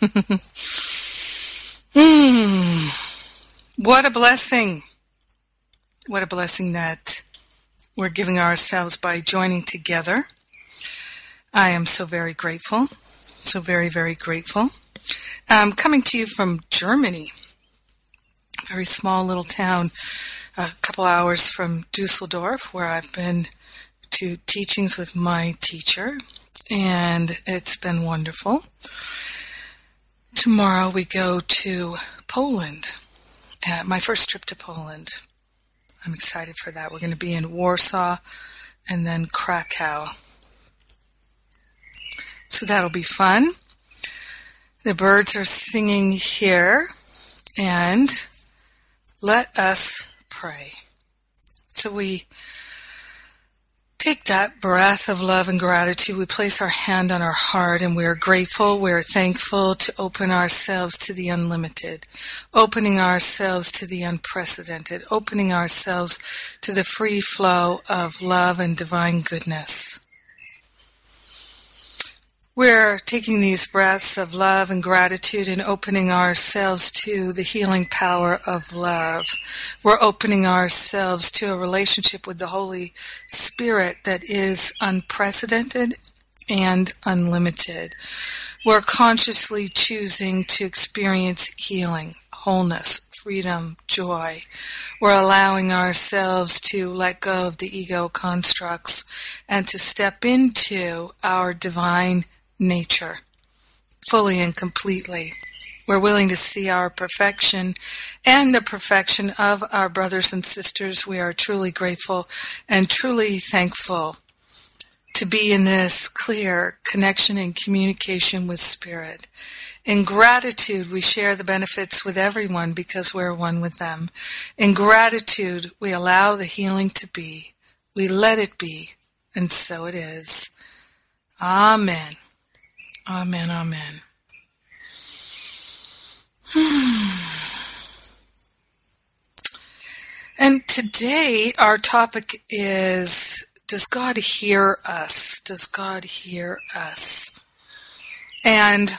What a blessing. What a blessing that we're giving ourselves by joining together. I am so very grateful. So very, very grateful. I'm coming to you from Germany, a very small little town, a couple hours from Dusseldorf, where I've been to teachings with my teacher, and it's been wonderful. Tomorrow we go to Poland. Uh, my first trip to Poland. I'm excited for that. We're going to be in Warsaw and then Krakow. So that'll be fun. The birds are singing here, and let us pray. So we take that breath of love and gratitude. We place our hand on our heart and we are grateful, we are thankful to open ourselves to the unlimited, opening ourselves to the unprecedented, opening ourselves to the free flow of love and divine goodness. We're taking these breaths of love and gratitude and opening ourselves to the healing power of love. We're opening ourselves to a relationship with the Holy Spirit that is unprecedented and unlimited. We're consciously choosing to experience healing, wholeness, freedom, joy. We're allowing ourselves to let go of the ego constructs and to step into our divine nature fully and completely. We're willing to see our perfection and the perfection of our brothers and sisters. We are truly grateful and truly thankful to be in this clear connection and communication with Spirit. In gratitude, we share the benefits with everyone because we're one with them. In gratitude, we allow the healing to be. We let it be, and so it is. Amen. Amen, amen. and today our topic is Does God hear us? Does God hear us? And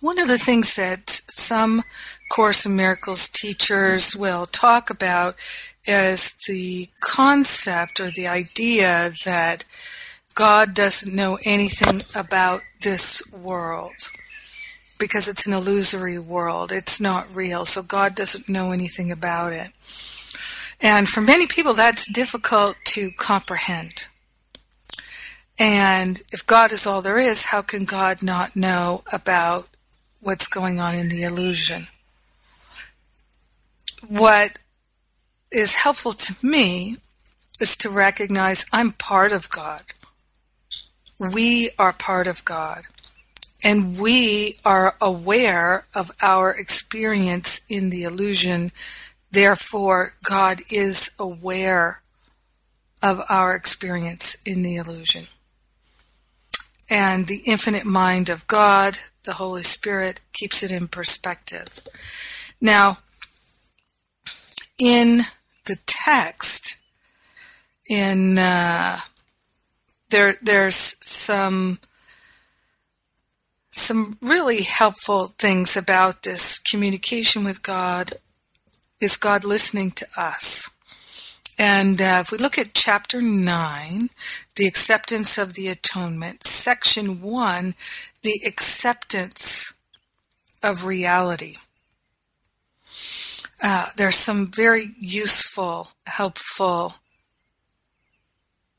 one of the things that some Course in Miracles teachers will talk about is the concept or the idea that God doesn't know anything about this world because it's an illusory world. It's not real. So God doesn't know anything about it. And for many people, that's difficult to comprehend. And if God is all there is, how can God not know about what's going on in the illusion? What is helpful to me is to recognize I'm part of God. We are part of God. And we are aware of our experience in the illusion. Therefore, God is aware of our experience in the illusion. And the infinite mind of God, the Holy Spirit, keeps it in perspective. Now, in the text, in uh, there there's some some really helpful things about this communication with God. Is God listening to us? And uh, if we look at chapter 9, the acceptance of the atonement, section 1, the acceptance of reality. Uh, there's some very useful, helpful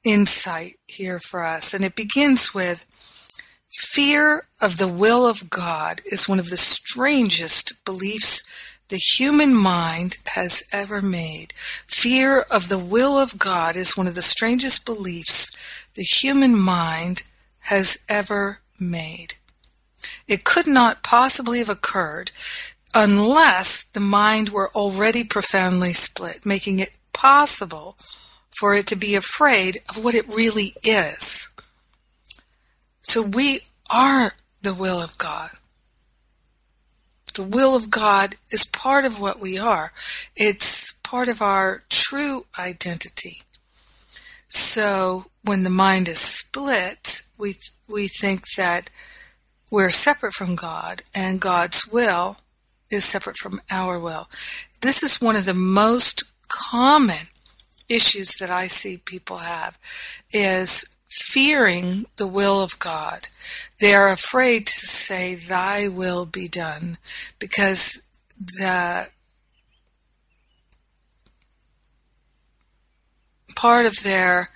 insight here for us. And it begins with fear of the will of God is one of the strangest beliefs the human mind has ever made. Fear of the will of God is one of the strangest beliefs the human mind has ever made. It could not possibly have occurred unless the mind were already profoundly split, making it possible for it to be afraid of what it really is. So we are the will of God. The will of God is part of what we are. It's part of our true identity. So when the mind is split, we we think that we're separate from God and God's will is separate from our will. This is one of the most common issues that I see people have is fearing the will of God. They are afraid to say, Thy will be done, because the part of their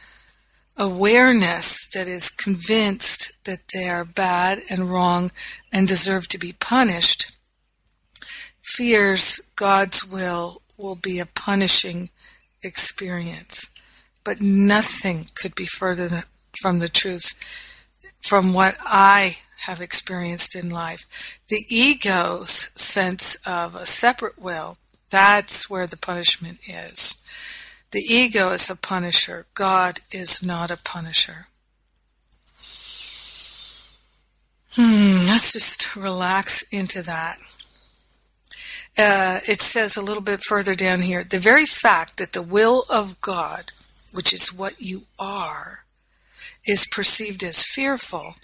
awareness that is convinced that they are bad and wrong and deserve to be punished fears God's will will be a punishing experience. But nothing could be further than, from the truth from what I have experienced in life. The ego's sense of a separate will, that's where the punishment is. The ego is a punisher. God is not a punisher. Hmm, let's just relax into that. Uh, it says a little bit further down here the very fact that the will of God, which is what you are, is perceived as fearful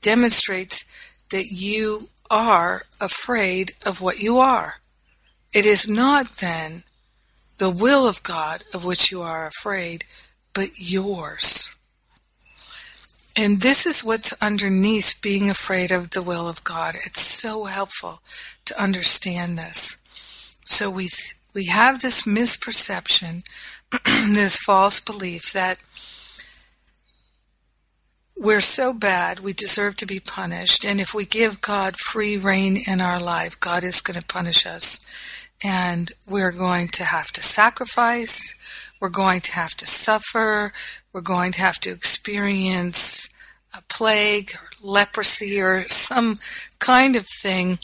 demonstrates that you are afraid of what you are. It is not then the will of God of which you are afraid, but yours. And this is what's underneath being afraid of the will of God. It's so helpful to understand this. So we we have this misperception, this false belief that we're so bad we deserve to be punished, and if we give God free rein in our life, God is going to punish us. And we're going to have to sacrifice, we're going to have to suffer, we're going to have to experience a plague or leprosy or some kind of thing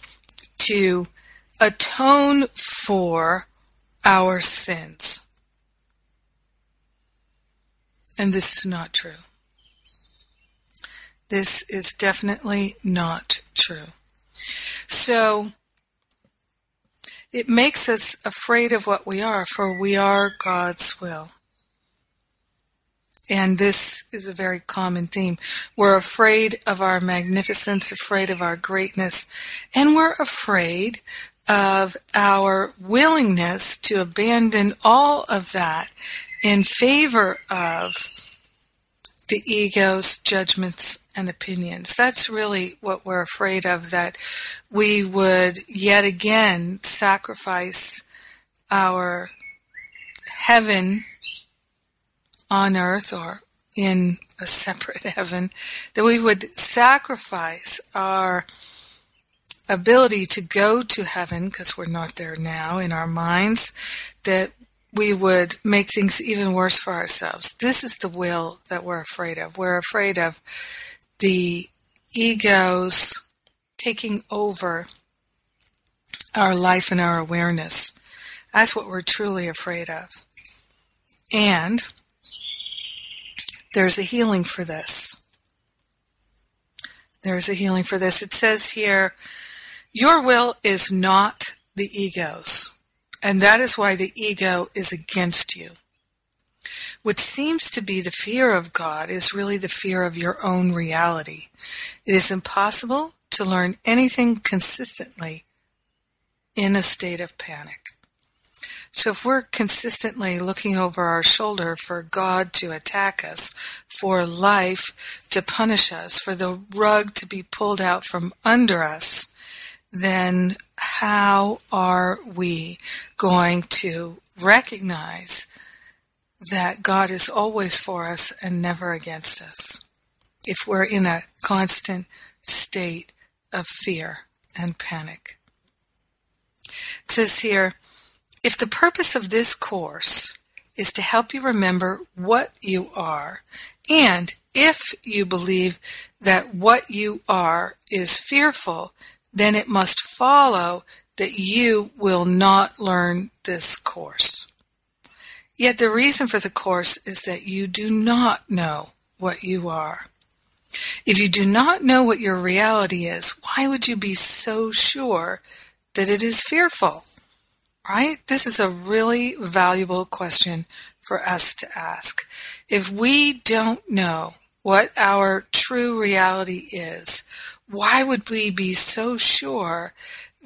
to atone for our sins. And this is not true. This is definitely not true. So, it makes us afraid of what we are, for we are God's will. And this is a very common theme. We're afraid of our magnificence, afraid of our greatness, and we're afraid of our willingness to abandon all of that in favor of the ego's judgments and opinions. That's really what we're afraid of, that we would yet again sacrifice our heaven on earth or in a separate heaven, that we would sacrifice our ability to go to heaven, because we're not there now in our minds, that we would make things even worse for ourselves. This is the will that we're afraid of. We're afraid of the egos taking over our life and our awareness. That's what we're truly afraid of. And there's a healing for this. There's a healing for this. It says here, your will is not the ego's. And that is why the ego is against you. What seems to be the fear of God is really the fear of your own reality. It is impossible to learn anything consistently in a state of panic. So if we're consistently looking over our shoulder for God to attack us, for life to punish us, for the rug to be pulled out from under us, then how are we going to recognize that God is always for us and never against us if we're in a constant state of fear and panic? It says here, if the purpose of this course is to help you remember what you are and if you believe that what you are is fearful, then it must follow that you will not learn this course. Yet the reason for the course is that you do not know what you are. If you do not know what your reality is, why would you be so sure that it is fearful? Right? This is a really valuable question for us to ask. If we don't know what our true reality is, why would we be so sure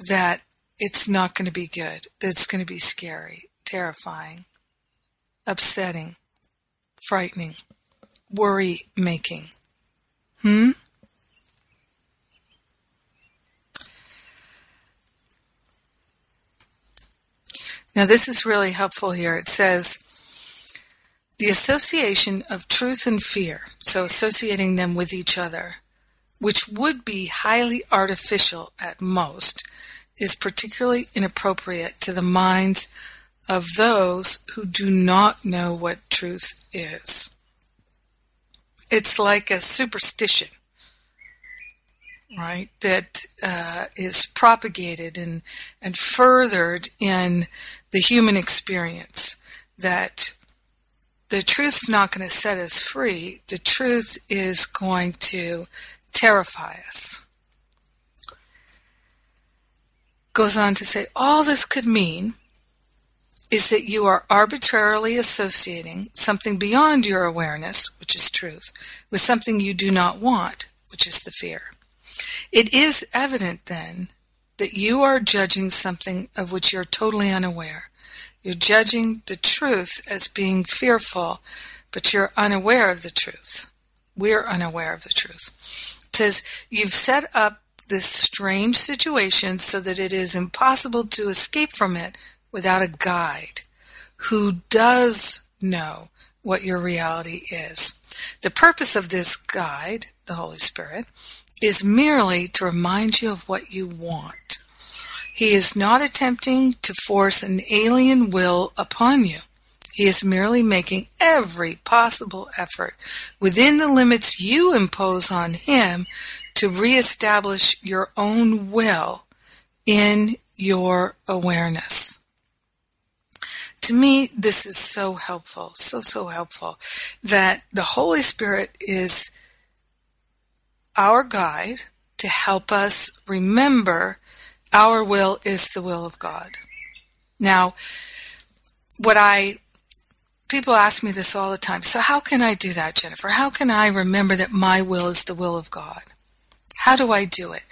that it's not going to be good, that it's going to be scary, terrifying, upsetting, frightening, worry making? Hmm? Now, this is really helpful here. It says, the association of truth and fear, so associating them with each other, which would be highly artificial at most, is particularly inappropriate to the minds of those who do not know what truth is. It's like a superstition, right, that uh, is propagated and, and furthered in the human experience that the truth's not going to set us free. The truth is going to terrify us. Goes on to say, all this could mean is that you are arbitrarily associating something beyond your awareness, which is truth, with something you do not want, which is the fear. It is evident then that you are judging something of which you're totally unaware. You're judging the truth as being fearful, but you're unaware of the truth. We're unaware of the truth. Says, You've set up this strange situation so that it is impossible to escape from it without a guide who does know what your reality is. The purpose of this guide, the Holy Spirit, is merely to remind you of what you want. He is not attempting to force an alien will upon you. He is merely making every possible effort within the limits you impose on him to reestablish your own will in your awareness. To me, this is so helpful, so, so helpful that the Holy Spirit is our guide to help us remember our will is the will of God. Now, what I people ask me this all the time. So how can I do that, Jennifer? How can I remember that my will is the will of God? How do I do it?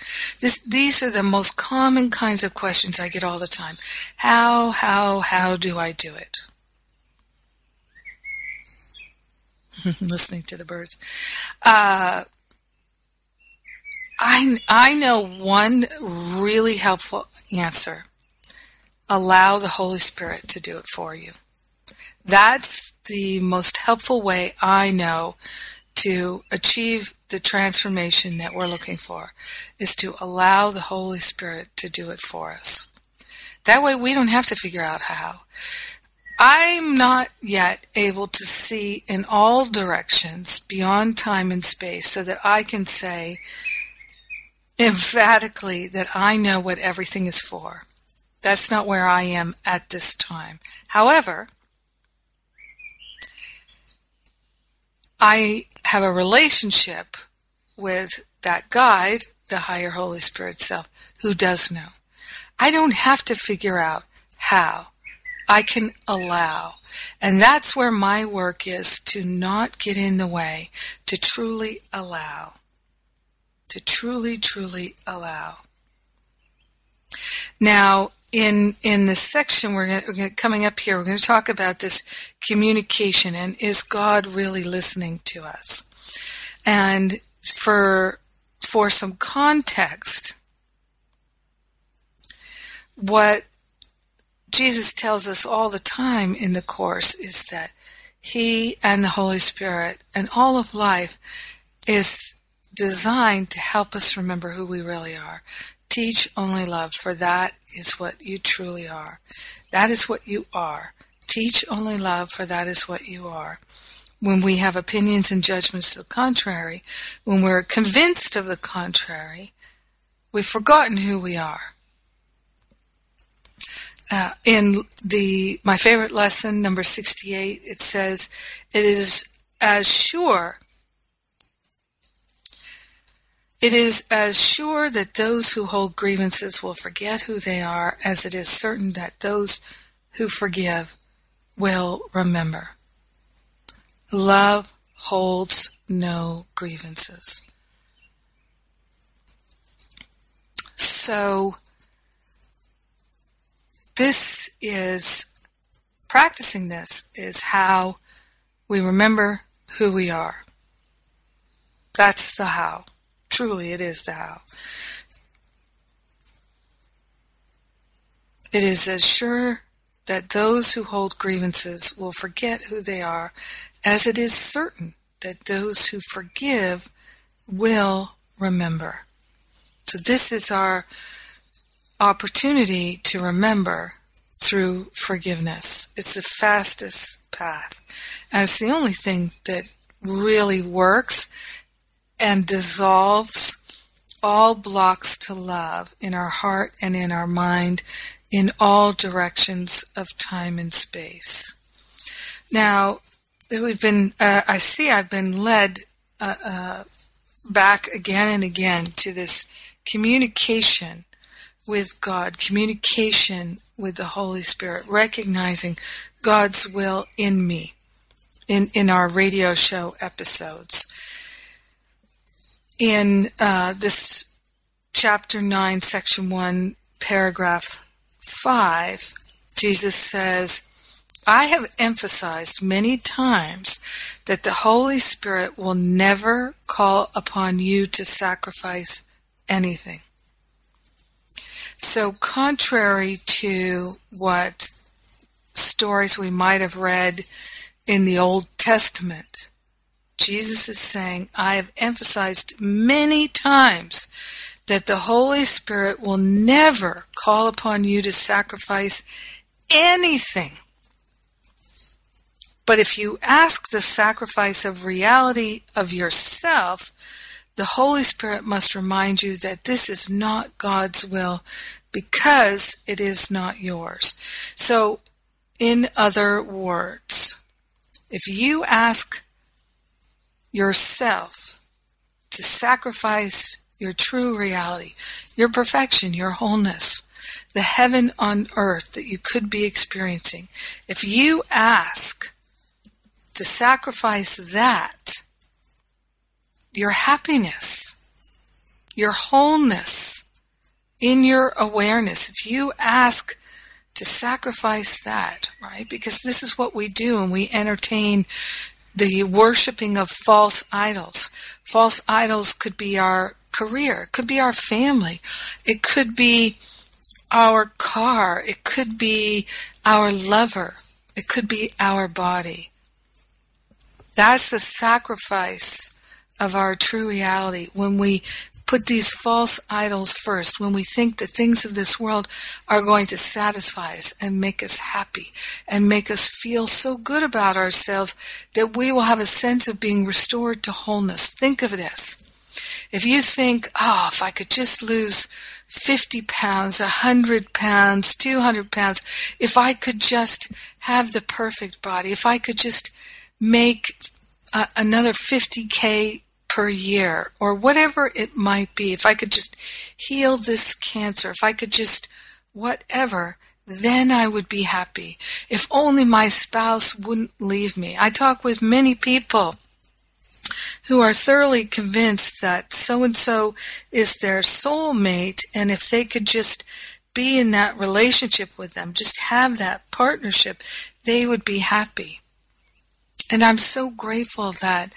This, these are the most common kinds of questions I get all the time. How, how, how do I do it? Listening to the birds. Uh, I, I know one really helpful answer. Allow the Holy Spirit to do it for you. That's the most helpful way I know to achieve the transformation that we're looking for is to allow the Holy Spirit to do it for us. That way we don't have to figure out how. I'm not yet able to see in all directions beyond time and space so that I can say, emphatically that I know what everything is for. That's not where I am at this time. However, I have a relationship with that guide, the higher Holy Spirit self, who does know. I don't have to figure out how. I can allow. And that's where my work is to not get in the way, to truly allow to truly, truly allow. Now, in in this section, we're, gonna, we're gonna, coming up here. We're going to talk about this communication and is God really listening to us? And for for some context, what Jesus tells us all the time in the course is that He and the Holy Spirit and all of life is designed to help us remember who we really are. Teach only love, for that is what you truly are. That is what you are. Teach only love, for that is what you are. when we have opinions and judgments to the contrary, when we're convinced of the contrary, we've forgotten who we are. Uh, in the my favorite lesson, number sixty-eight, it says, "It is as sure." It is as sure that those who hold grievances will forget who they are as it is certain that those who forgive will remember. Love holds no grievances. So, this is practicing this is how we remember who we are. That's the how. Truly, it is thou. It is as sure that those who hold grievances will forget who they are as it is certain that those who forgive will remember. So this is our opportunity to remember through forgiveness. It's the fastest path. And it's the only thing that really works and dissolves all blocks to love in our heart and in our mind in all directions of time and space. Now, we've been, uh, I see I've been led uh, uh, back again and again to this communication with God, communication with the Holy Spirit, recognizing God's will in me in, in our radio show episodes. In uh, this chapter 9, section 1, paragraph 5, Jesus says, I have emphasized many times that the Holy Spirit will never call upon you to sacrifice anything. So, contrary to what stories we might have read in the Old Testament, Jesus is saying, I have emphasized many times that the Holy Spirit will never call upon you to sacrifice anything. But if you ask the sacrifice of reality of yourself, the Holy Spirit must remind you that this is not God's will because it is not yours. So, in other words, if you ask yourself to sacrifice your true reality, your perfection, your wholeness, the heaven on earth that you could be experiencing, if you ask to sacrifice that, your happiness, your wholeness in your awareness, if you ask to sacrifice that, right? Because this is what we do when we entertain the worshiping of false idols. False idols could be our career, it could be our family, it could be our car, it could be our lover, it could be our body. That's the sacrifice of our true reality. When we put these false idols first, when we think the things of this world are going to satisfy us and make us happy and make us feel so good about ourselves that we will have a sense of being restored to wholeness. Think of this. If you think, oh, if I could just lose 50 pounds, 100 pounds, 200 pounds, if I could just have the perfect body, if I could just make uh, another 50k per year or whatever it might be, if I could just heal this cancer, if I could just whatever, then I would be happy. If only my spouse wouldn't leave me. I talk with many people who are thoroughly convinced that so and so is their soulmate, and if they could just be in that relationship with them, just have that partnership, they would be happy. And I'm so grateful that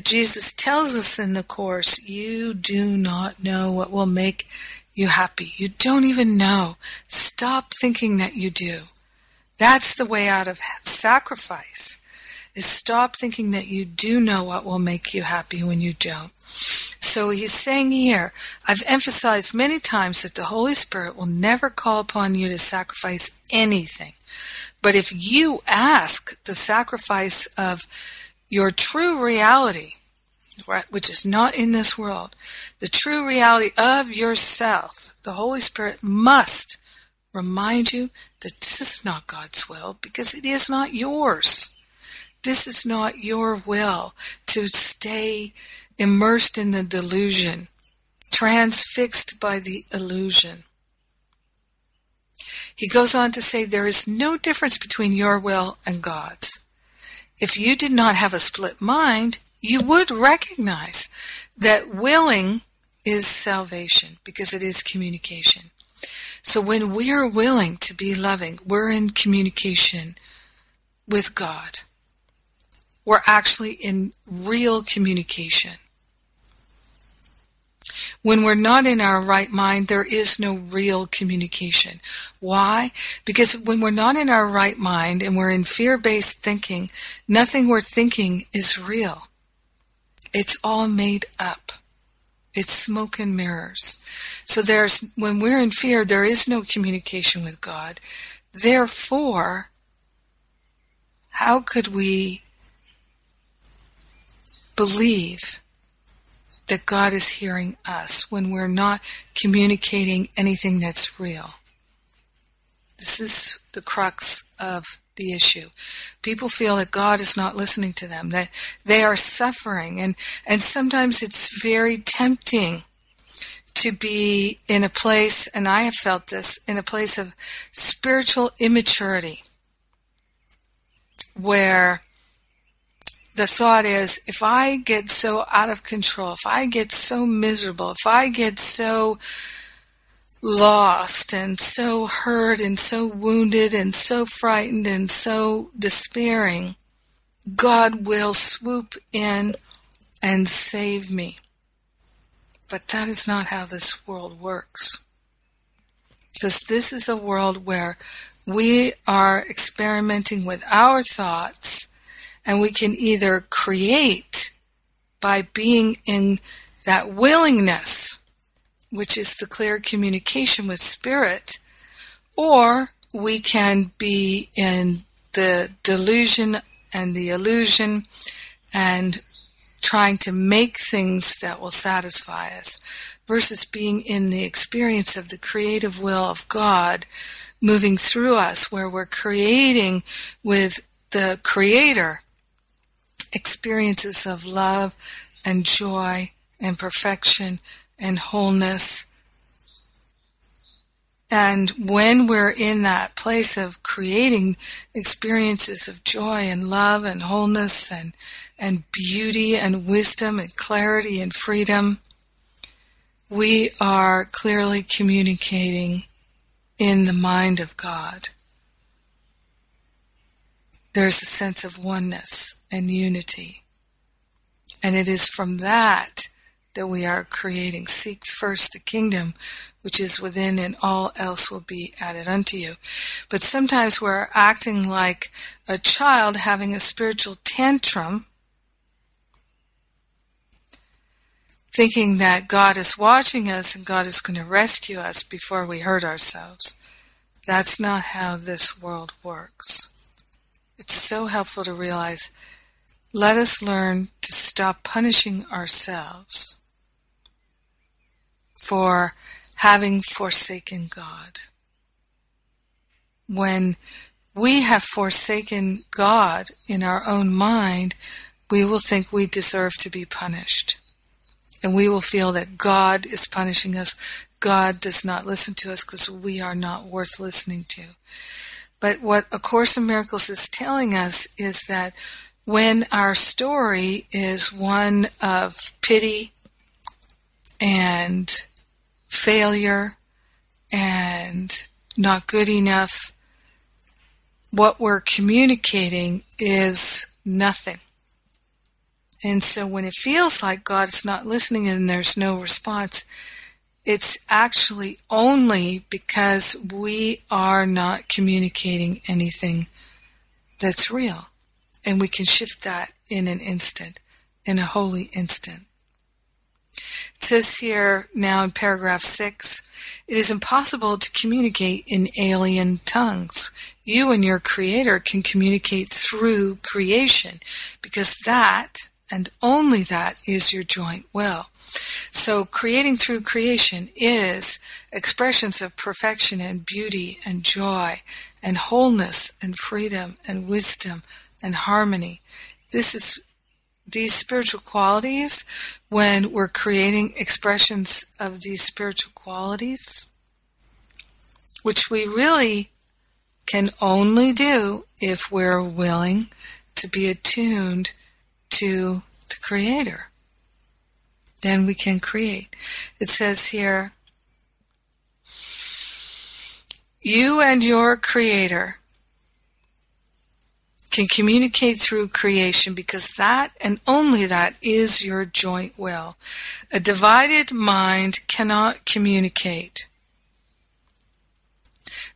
Jesus tells us in the Course, you do not know what will make you happy. You don't even know. Stop thinking that you do. That's the way out of sacrifice is stop thinking that you do know what will make you happy when you don't. So he's saying here, I've emphasized many times that the Holy Spirit will never call upon you to sacrifice anything. But if you ask the sacrifice of your true reality, which is not in this world, the true reality of yourself, the Holy Spirit must remind you that this is not God's will because it is not yours. This is not your will to stay immersed in the delusion, transfixed by the illusion. He goes on to say there is no difference between your will and God's. If you did not have a split mind, you would recognize that willing is salvation because it is communication. So when we are willing to be loving, we're in communication with God. We're actually in real communication. When we're not in our right mind, there is no real communication. Why? Because when we're not in our right mind and we're in fear-based thinking, nothing we're thinking is real. It's all made up. It's smoke and mirrors. So there's, when we're in fear, there is no communication with God. Therefore, how could we believe that God is hearing us when we're not communicating anything that's real. This is the crux of the issue. People feel that God is not listening to them, that they are suffering, and, and sometimes it's very tempting to be in a place, and I have felt this, in a place of spiritual immaturity, where the thought is if I get so out of control, if I get so miserable, if I get so lost and so hurt and so wounded and so frightened and so despairing, God will swoop in and save me. But that is not how this world works. Because this is a world where we are experimenting with our thoughts and we can either create by being in that willingness, which is the clear communication with spirit, or we can be in the delusion and the illusion and trying to make things that will satisfy us versus being in the experience of the creative will of God moving through us where we're creating with the creator experiences of love and joy and perfection and wholeness. And when we're in that place of creating experiences of joy and love and wholeness and, and beauty and wisdom and clarity and freedom, we are clearly communicating in the mind of God there's a sense of oneness and unity. And it is from that that we are creating. Seek first the kingdom which is within, and all else will be added unto you. But sometimes we're acting like a child having a spiritual tantrum, thinking that God is watching us and God is going to rescue us before we hurt ourselves. That's not how this world works it's so helpful to realize let us learn to stop punishing ourselves for having forsaken God. When we have forsaken God in our own mind, we will think we deserve to be punished. And we will feel that God is punishing us. God does not listen to us because we are not worth listening to. But what A Course in Miracles is telling us is that when our story is one of pity and failure and not good enough, what we're communicating is nothing. And so when it feels like God's not listening and there's no response, it's actually only because we are not communicating anything that's real. And we can shift that in an instant, in a holy instant. It says here now in paragraph 6 it is impossible to communicate in alien tongues. You and your Creator can communicate through creation because that and only that is your joint will. So creating through creation is expressions of perfection and beauty and joy and wholeness and freedom and wisdom and harmony. This is these spiritual qualities when we're creating expressions of these spiritual qualities, which we really can only do if we're willing to be attuned to the Creator. Then we can create. It says here, you and your Creator can communicate through creation because that and only that is your joint will. A divided mind cannot communicate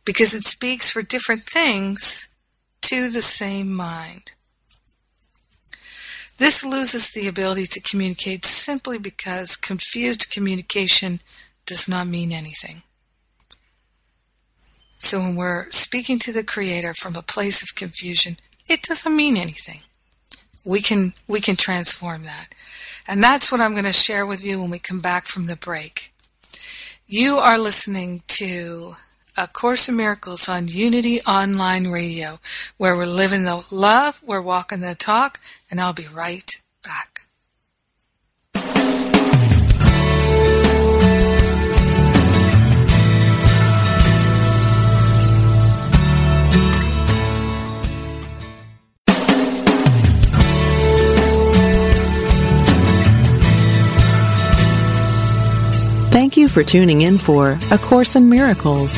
because it speaks for different things to the same mind. This loses the ability to communicate simply because confused communication does not mean anything. So when we're speaking to the Creator from a place of confusion, it doesn't mean anything. We can we can transform that. And that's what I'm going to share with you when we come back from the break. You are listening to a Course in Miracles on Unity Online Radio, where we're living the love, we're walking the talk, and I'll be right back. Thank you for tuning in for A Course in Miracles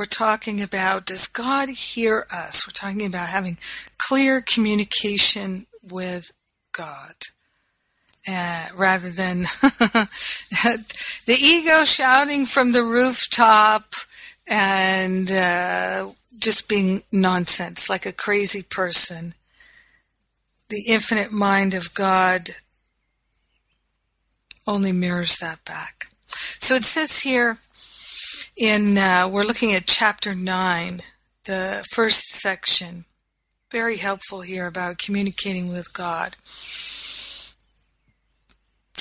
we're talking about does God hear us? We're talking about having clear communication with God. Uh, rather than the ego shouting from the rooftop and uh, just being nonsense, like a crazy person. The infinite mind of God only mirrors that back. So it says here, in uh, we're looking at chapter 9 the first section very helpful here about communicating with god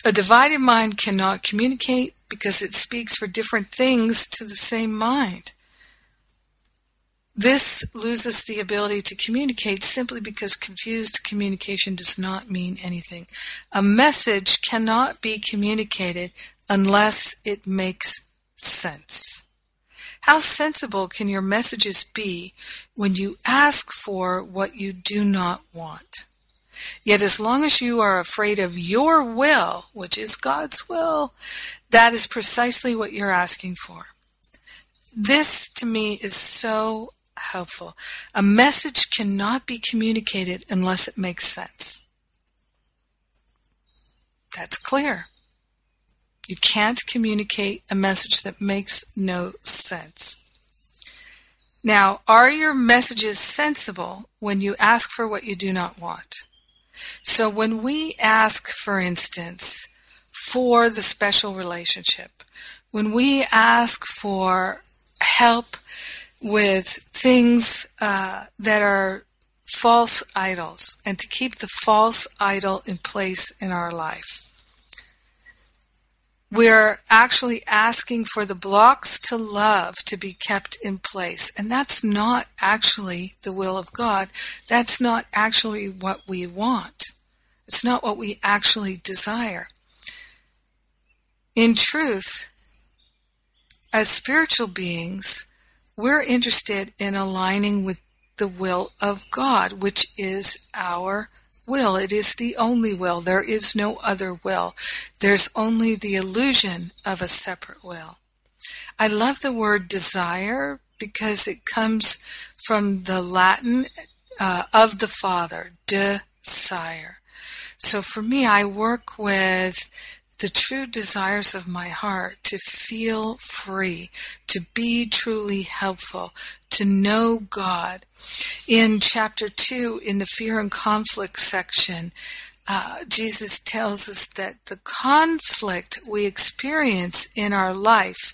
a divided mind cannot communicate because it speaks for different things to the same mind this loses the ability to communicate simply because confused communication does not mean anything. A message cannot be communicated unless it makes sense. How sensible can your messages be when you ask for what you do not want? Yet as long as you are afraid of your will, which is God's will, that is precisely what you're asking for. This to me is so helpful. A message cannot be communicated unless it makes sense. That's clear. You can't communicate a message that makes no sense. Now, are your messages sensible when you ask for what you do not want? So when we ask, for instance, for the special relationship, when we ask for help with things uh, that are false idols and to keep the false idol in place in our life, we're actually asking for the blocks to love to be kept in place. And that's not actually the will of God. That's not actually what we want. It's not what we actually desire. In truth, as spiritual beings, we're interested in aligning with the will of God, which is our will. It is the only will. There is no other will. There's only the illusion of a separate will. I love the word desire because it comes from the Latin uh, of the Father, desire. So for me, I work with the true desires of my heart to feel free, to be truly helpful, to know God. In chapter 2, in the fear and conflict section, uh, Jesus tells us that the conflict we experience in our life,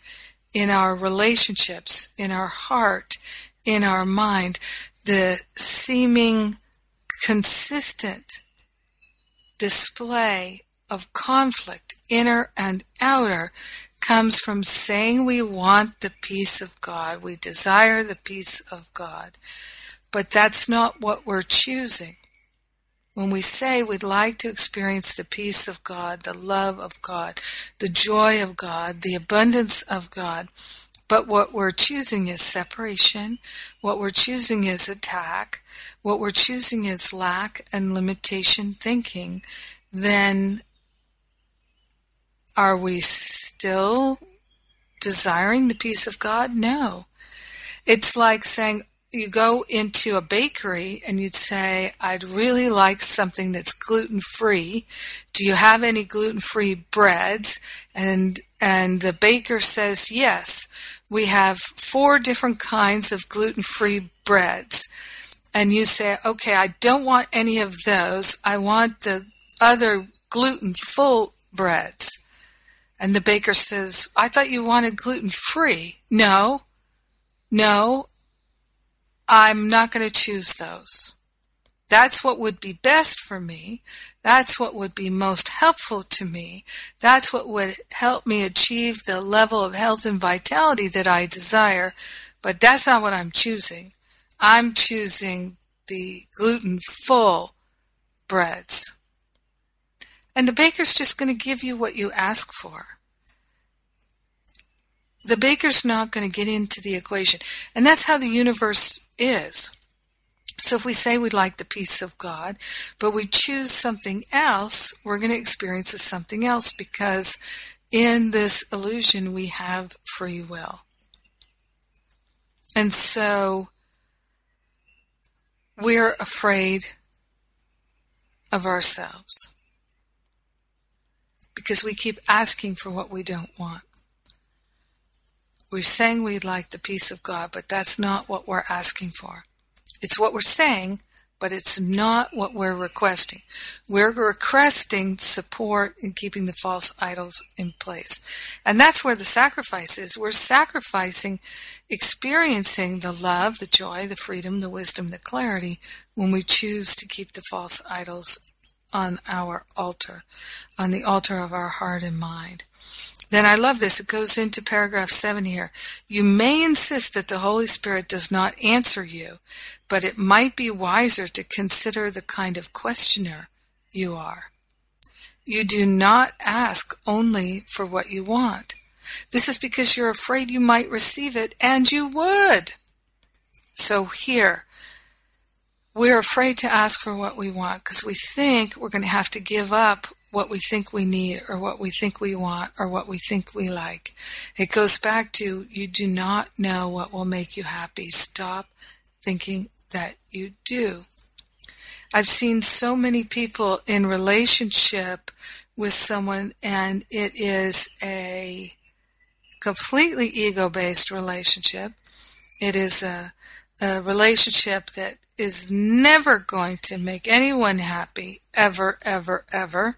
in our relationships, in our heart, in our mind, the seeming consistent display of conflict, inner and outer, comes from saying we want the peace of God, we desire the peace of God. But that's not what we're choosing. When we say we'd like to experience the peace of God, the love of God, the joy of God, the abundance of God, but what we're choosing is separation, what we're choosing is attack, what we're choosing is lack and limitation thinking, then are we still desiring the peace of God? No. It's like saying you go into a bakery and you'd say, I'd really like something that's gluten free. Do you have any gluten free breads? And and the baker says, Yes, we have four different kinds of gluten free breads. And you say, Okay, I don't want any of those. I want the other gluten full breads. And the baker says, I thought you wanted gluten free. No, no, I'm not going to choose those. That's what would be best for me. That's what would be most helpful to me. That's what would help me achieve the level of health and vitality that I desire. But that's not what I'm choosing. I'm choosing the gluten full breads. And the baker's just going to give you what you ask for. The baker's not going to get into the equation. And that's how the universe is. So if we say we'd like the peace of God, but we choose something else, we're going to experience something else because in this illusion we have free will. And so we're afraid of ourselves because we keep asking for what we don't want. We're saying we'd like the peace of God, but that's not what we're asking for. It's what we're saying, but it's not what we're requesting. We're requesting support in keeping the false idols in place. And that's where the sacrifice is. We're sacrificing experiencing the love, the joy, the freedom, the wisdom, the clarity when we choose to keep the false idols on our altar, on the altar of our heart and mind. Then I love this. It goes into paragraph 7 here. You may insist that the Holy Spirit does not answer you, but it might be wiser to consider the kind of questioner you are. You do not ask only for what you want. This is because you're afraid you might receive it, and you would. So here, we're afraid to ask for what we want because we think we're going to have to give up what we think we need or what we think we want or what we think we like. It goes back to you do not know what will make you happy. Stop thinking that you do. I've seen so many people in relationship with someone and it is a completely ego based relationship. It is a, a relationship that is never going to make anyone happy ever ever ever.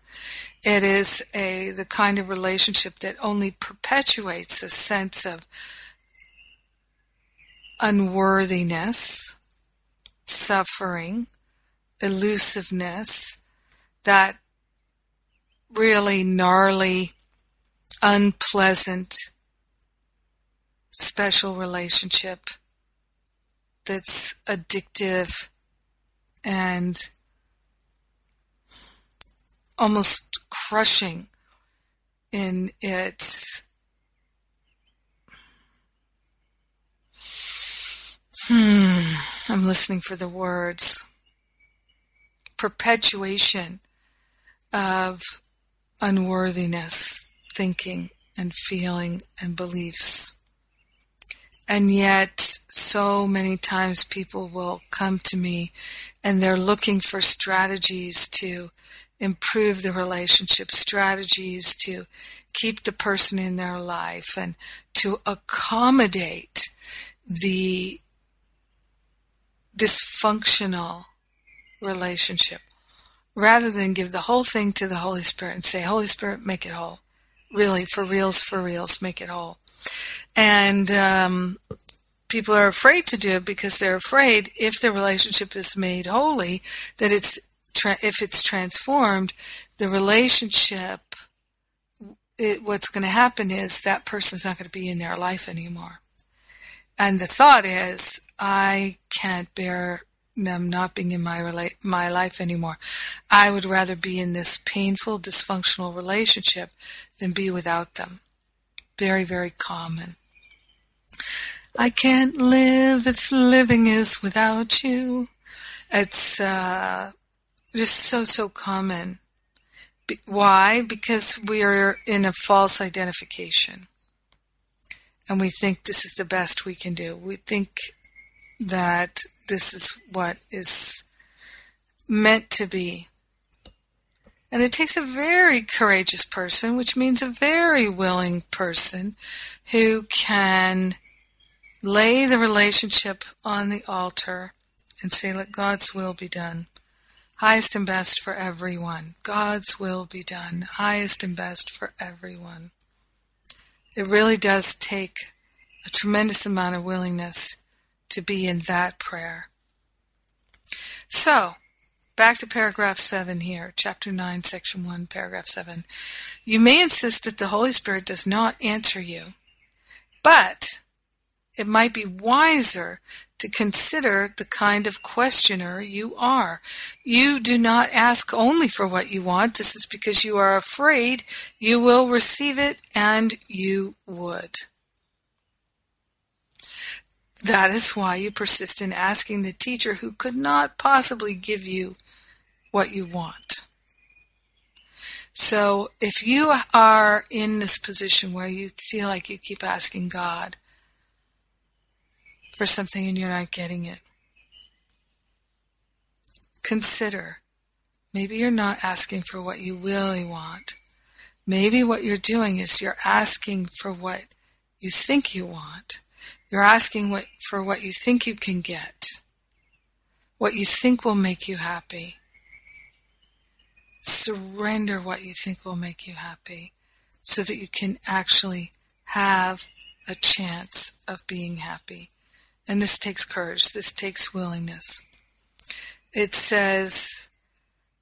It is a the kind of relationship that only perpetuates a sense of unworthiness suffering elusiveness that really gnarly unpleasant special relationship that's addictive and almost crushing in its hmm i'm listening for the words. Perpetuation of unworthiness thinking and feeling and beliefs And yet, so many times people will come to me and they're looking for strategies to improve the relationship, strategies to keep the person in their life and to accommodate the dysfunctional relationship rather than give the whole thing to the Holy Spirit and say, Holy Spirit, make it whole. Really, for reals, for reals, make it whole. And um, people are afraid to do it because they're afraid if the relationship is made holy, that it's tra- if it's transformed, the relationship. It, what's going to happen is that person's not going to be in their life anymore. And the thought is, I can't bear them not being in my rela- my life anymore. I would rather be in this painful, dysfunctional relationship than be without them. Very, very common. I can't live if living is without you. It's uh, just so, so common. Be- why? Because we are in a false identification. And we think this is the best we can do. We think that this is what is meant to be. And it takes a very courageous person, which means a very willing person who can lay the relationship on the altar and say, let God's will be done. Highest and best for everyone. God's will be done. Highest and best for everyone. It really does take a tremendous amount of willingness to be in that prayer. So, back to paragraph 7 here, chapter 9, section 1, paragraph 7. You may insist that the Holy Spirit does not answer you, but it might be wiser to consider the kind of questioner you are. You do not ask only for what you want. This is because you are afraid you will receive it and you would. That is why you persist in asking the teacher who could not possibly give you what you want. So if you are in this position where you feel like you keep asking God for something and you're not getting it, consider maybe you're not asking for what you really want. Maybe what you're doing is you're asking for what you think you want you're asking what, for what you think you can get, what you think will make you happy. Surrender what you think will make you happy so that you can actually have a chance of being happy. And this takes courage, this takes willingness. It says,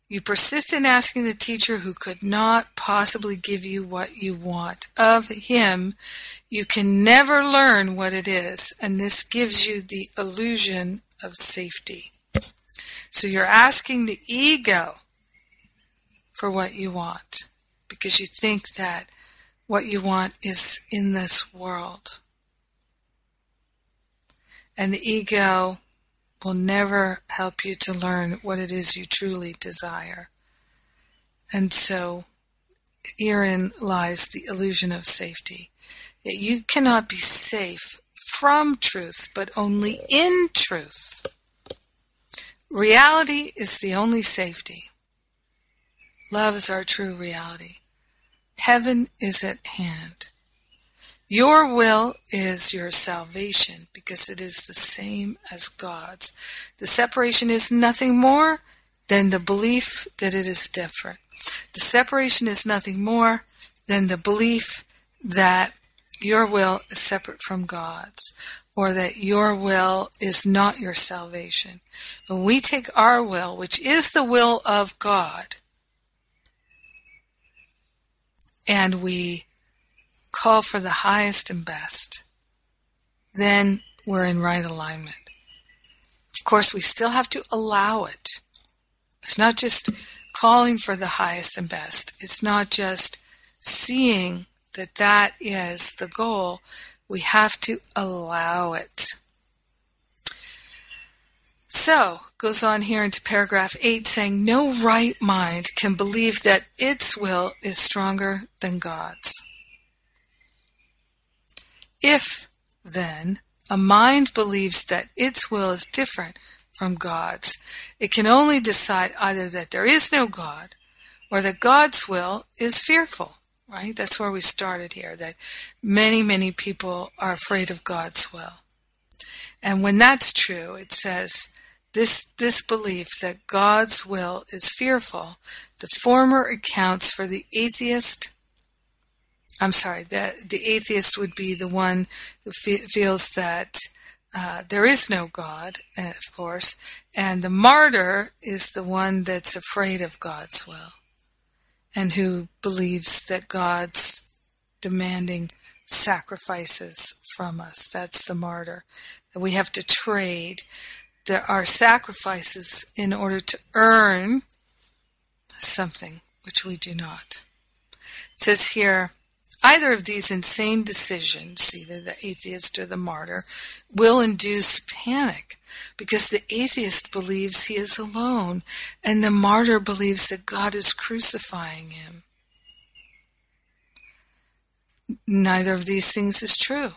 you persist in asking the teacher who could not possibly give you what you want. Of him, you can never learn what it is, and this gives you the illusion of safety. So you're asking the ego for what you want because you think that what you want is in this world. And the ego will never help you to learn what it is you truly desire. And so herein lies the illusion of safety. You cannot be safe from truth, but only in truth. Reality is the only safety. Love is our true reality. Heaven is at hand. Your will is your salvation because it is the same as God's. The separation is nothing more than the belief that it is different. The separation is nothing more than the belief that your will is separate from God's or that your will is not your salvation. When we take our will, which is the will of God, and we call for the highest and best, then we're in right alignment. Of course, we still have to allow it. It's not just calling for the highest and best. It's not just seeing that that is the goal. We have to allow it. So, goes on here into paragraph 8 saying, No right mind can believe that its will is stronger than God's. If, then, A mind believes that its will is different from God's. It can only decide either that there is no God or that God's will is fearful, right? That's where we started here, that many, many people are afraid of God's will. And when that's true, it says this, this belief that God's will is fearful, the former accounts for the atheist. I'm sorry, the, the atheist would be the one who fe- feels that uh, there is no God, uh, of course, and the martyr is the one that's afraid of God's will and who believes that God's demanding sacrifices from us. That's the martyr. That we have to trade the, are sacrifices in order to earn something which we do not. It says here, either of these insane decisions, either the atheist or the martyr, will induce panic because the atheist believes he is alone and the martyr believes that God is crucifying him. Neither of these things is true.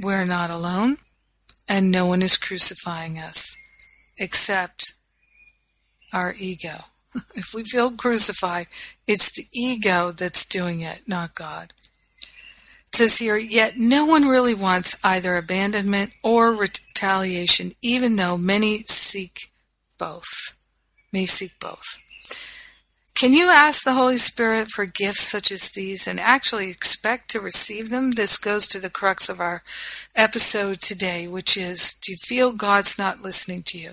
We're not alone and no one is crucifying us except our ego. If we feel crucified, it's the ego that's doing it, not God. It says here, yet no one really wants either abandonment or retaliation, even though many seek both, may seek both. Can you ask the Holy Spirit for gifts such as these and actually expect to receive them? This goes to the crux of our episode today, which is do you feel God's not listening to you?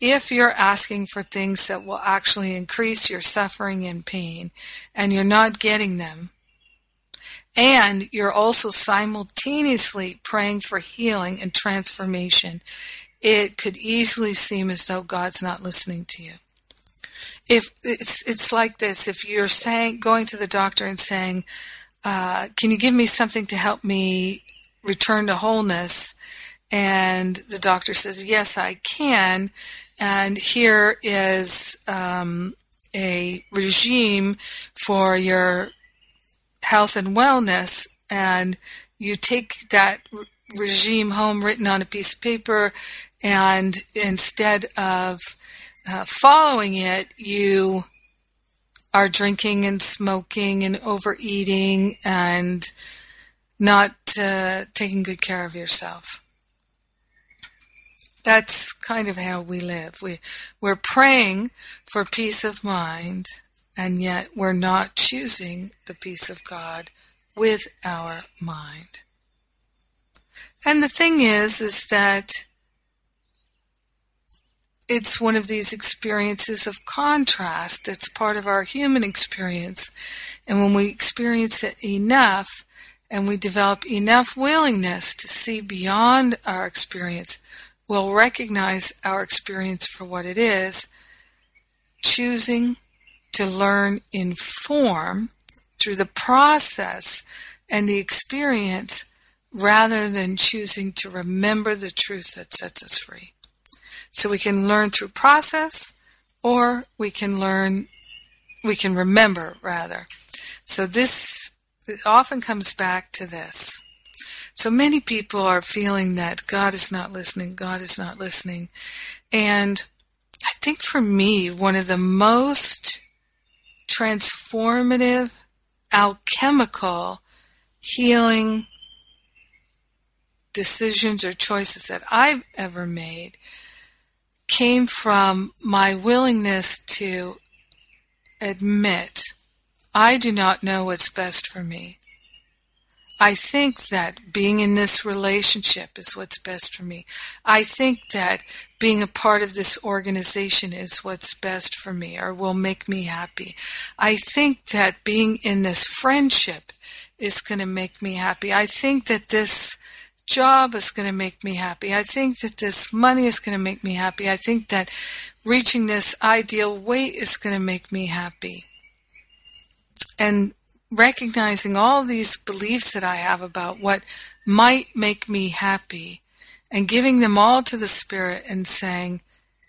If you're asking for things that will actually increase your suffering and pain and you're not getting them, and you're also simultaneously praying for healing and transformation, it could easily seem as though God's not listening to you. If it's it's like this, if you're saying going to the doctor and saying, uh, "Can you give me something to help me return to wholeness?" and the doctor says, "Yes, I can," and here is um, a regime for your health and wellness, and you take that regime home written on a piece of paper, and instead of uh, following it, you are drinking and smoking and overeating and not uh, taking good care of yourself. That's kind of how we live. We, we're praying for peace of mind and yet we're not choosing the peace of God with our mind. And the thing is, is that it's one of these experiences of contrast that's part of our human experience. And when we experience it enough and we develop enough willingness to see beyond our experience, we'll recognize our experience for what it is, choosing to learn in form through the process and the experience rather than choosing to remember the truth that sets us free. So we can learn through process or we can learn, we can remember rather. So this often comes back to this. So many people are feeling that God is not listening, God is not listening. And I think for me, one of the most transformative, alchemical, healing decisions or choices that I've ever made came from my willingness to admit I do not know what's best for me. I think that being in this relationship is what's best for me. I think that being a part of this organization is what's best for me or will make me happy. I think that being in this friendship is going to make me happy. I think that this job is going to make me happy. I think that this money is going to make me happy. I think that reaching this ideal weight is going to make me happy. And recognizing all these beliefs that I have about what might make me happy and giving them all to the Spirit and saying,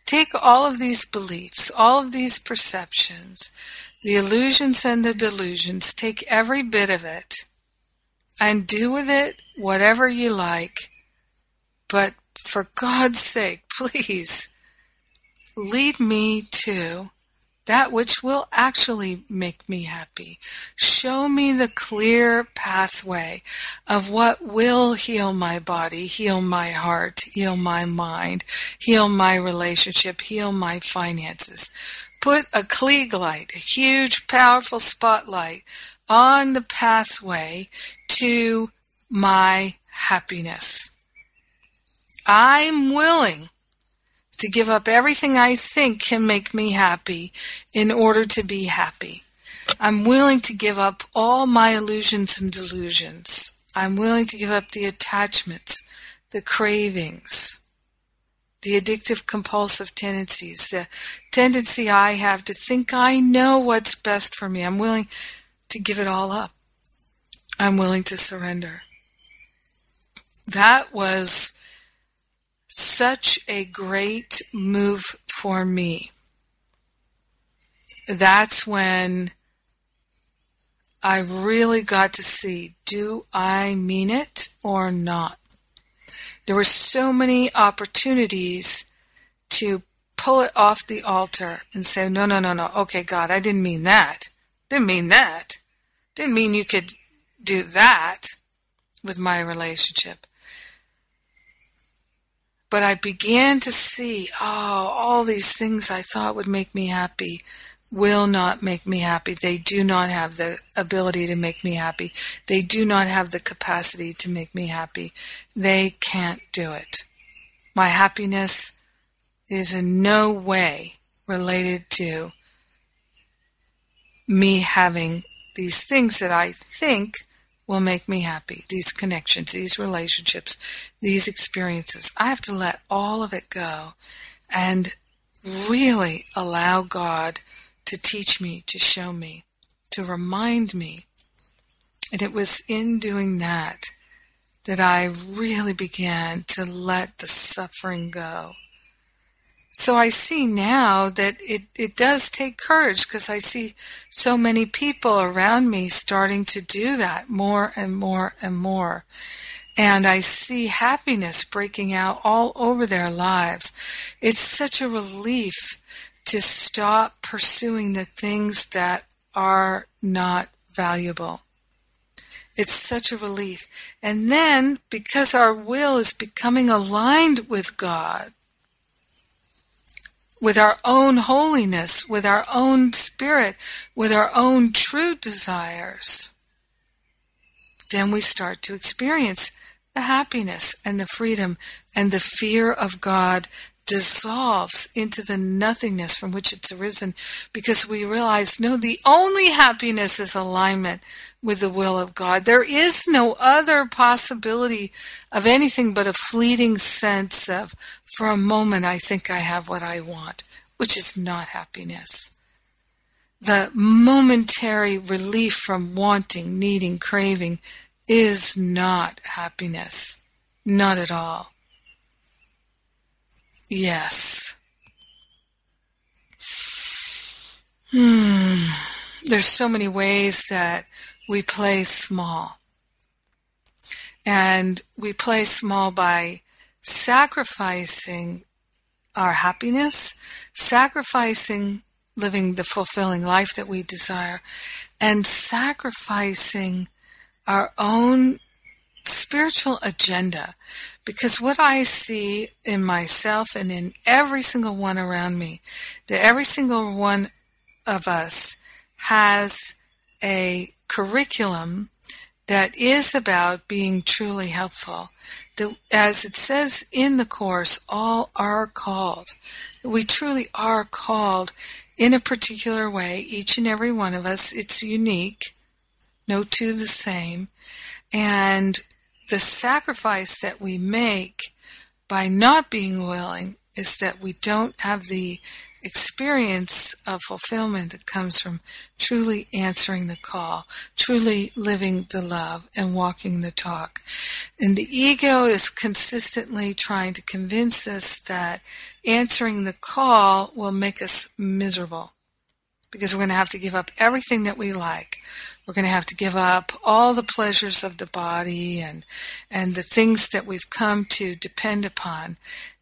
take all of these beliefs, all of these perceptions, the illusions and the delusions, take every bit of it, and do with it whatever you like. But for God's sake, please lead me to that which will actually make me happy. Show me the clear pathway of what will heal my body, heal my heart, heal my mind, heal my relationship, heal my finances. Put a Klieg light, a huge, powerful spotlight on the pathway to my happiness. I'm willing to give up everything I think can make me happy in order to be happy. I'm willing to give up all my illusions and delusions. I'm willing to give up the attachments, the cravings, the addictive compulsive tendencies, the tendency I have to think I know what's best for me. I'm willing to give it all up. I'm willing to surrender. That was such a great move for me. That's when I really got to see do I mean it or not? There were so many opportunities to pull it off the altar and say, no, no, no, no. Okay, God, I didn't mean that. Didn't mean that. Didn't mean you could do that with my relationship. But I began to see, oh, all these things I thought would make me happy will not make me happy. They do not have the ability to make me happy. They do not have the capacity to make me happy. They can't do it. My happiness is in no way related to me having these things that I think will make me happy. These connections, these relationships, these experiences. I have to let all of it go and really allow God to teach me, to show me, to remind me. And it was in doing that that I really began to let the suffering go so I see now that it, it does take courage because I see so many people around me starting to do that more and more and more. And I see happiness breaking out all over their lives. It's such a relief to stop pursuing the things that are not valuable. It's such a relief. And then, because our will is becoming aligned with God, with our own holiness, with our own spirit, with our own true desires, then we start to experience the happiness and the freedom and the fear of God dissolves into the nothingness from which it's arisen because we realize no, the only happiness is alignment with the will of God. There is no other possibility of anything but a fleeting sense of, for a moment, I think I have what I want, which is not happiness. The momentary relief from wanting, needing, craving is not happiness. Not at all. Yes. Hmm. There's so many ways that we play small. And we play small by sacrificing our happiness, sacrificing living the fulfilling life that we desire, and sacrificing our own spiritual agenda. Because what I see in myself and in every single one around me, that every single one of us has a curriculum that is about being truly helpful. That, as it says in the Course, all are called. We truly are called in a particular way, each and every one of us. It's unique, no two the same. And the sacrifice that we make by not being willing is that we don't have the experience of fulfillment that comes from truly answering the call, truly living the love and walking the talk. And the ego is consistently trying to convince us that answering the call will make us miserable because we're going to have to give up everything that we like. We're going to have to give up all the pleasures of the body and and the things that we've come to depend upon.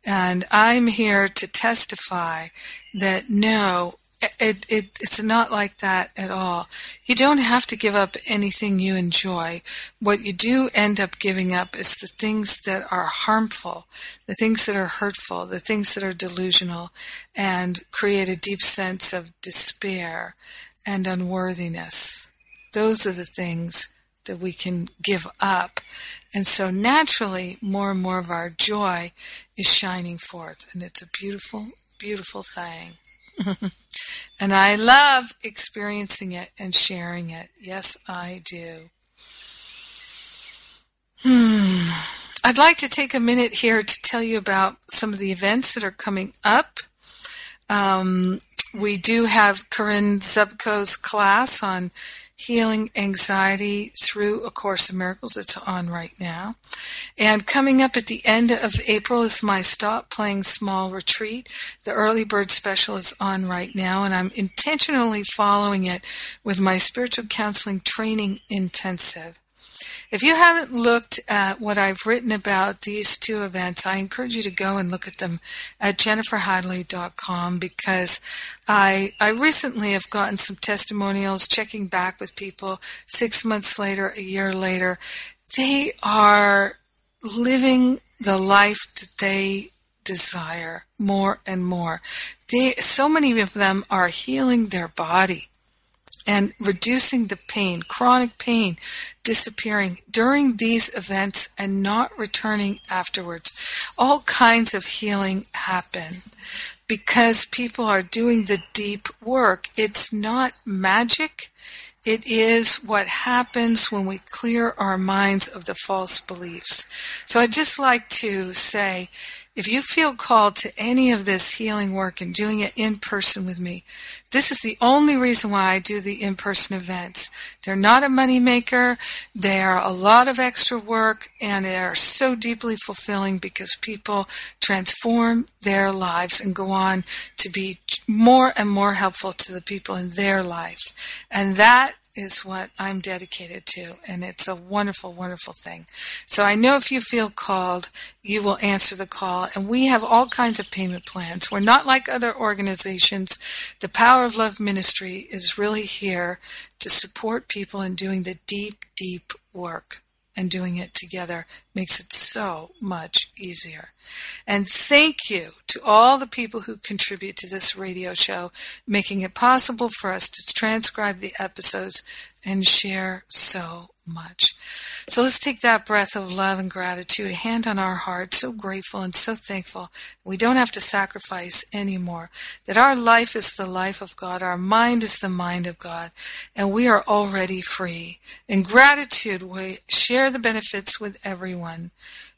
And I'm here to testify that no, it, it, it's not like that at all. You don't have to give up anything you enjoy. What you do end up giving up is the things that are harmful, the things that are hurtful, the things that are delusional, and create a deep sense of despair and unworthiness. Those are the things that we can give up. And so naturally, more and more of our joy is shining forth. And it's a beautiful, beautiful thing. and I love experiencing it and sharing it. Yes, I do. Hmm. I'd like to take a minute here to tell you about some of the events that are coming up. Um, we do have Corinne Zupko's class on Healing Anxiety Through A Course in Miracles. It's on right now. And coming up at the end of April is my Stop Playing Small retreat. The early bird special is on right now, and I'm intentionally following it with my spiritual counseling training intensive. If you haven't looked at what I've written about these two events, I encourage you to go and look at them at jenniferhadley.com because I, I recently have gotten some testimonials checking back with people six months later, a year later. They are living the life that they desire more and more. They, so many of them are healing their body and reducing the pain, chronic pain disappearing during these events and not returning afterwards. All kinds of healing happen because people are doing the deep work. It's not magic. It is what happens when we clear our minds of the false beliefs. So I'd just like to say, if you feel called to any of this healing work and doing it in person with me, this is the only reason why I do the in person events. They're not a money maker, they are a lot of extra work, and they are so deeply fulfilling because people transform their lives and go on to be more and more helpful to the people in their lives. And that is what I'm dedicated to, and it's a wonderful, wonderful thing. So I know if you feel called, you will answer the call, and we have all kinds of payment plans. We're not like other organizations. The Power of Love Ministry is really here to support people in doing the deep, deep work and doing it together makes it so much easier. And thank you to all the people who contribute to this radio show, making it possible for us to transcribe the episodes and share so much. So let's take that breath of love and gratitude, hand on our heart, so grateful and so thankful. We don't have to sacrifice anymore. That our life is the life of God, our mind is the mind of God, and we are already free. In gratitude, we share the benefits with everyone.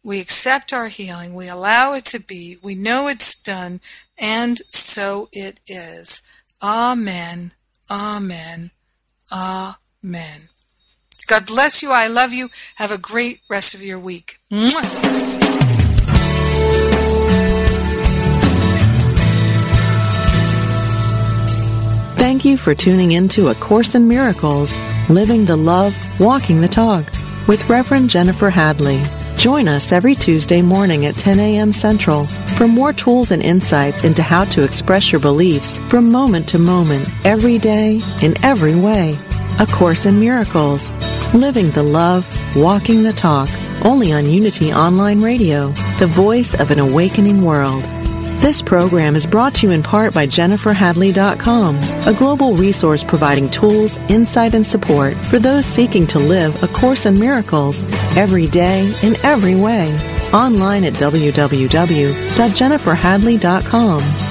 We accept our healing. We allow it to be. We know it's done, and so it is. Amen. Amen. Amen. God bless you. I love you. Have a great rest of your week. Mwah. Thank you for tuning in to A Course in Miracles, Living the Love, Walking the Talk with Reverend Jennifer Hadley. Join us every Tuesday morning at 10 a.m. Central for more tools and insights into how to express your beliefs from moment to moment, every day, in every way. A Course in Miracles. Living the Love, Walking the Talk. Only on Unity Online Radio, the voice of an awakening world. This program is brought to you in part by JenniferHadley.com, a global resource providing tools, insight, and support for those seeking to live A Course in Miracles every day in every way. Online at www.jenniferhadley.com.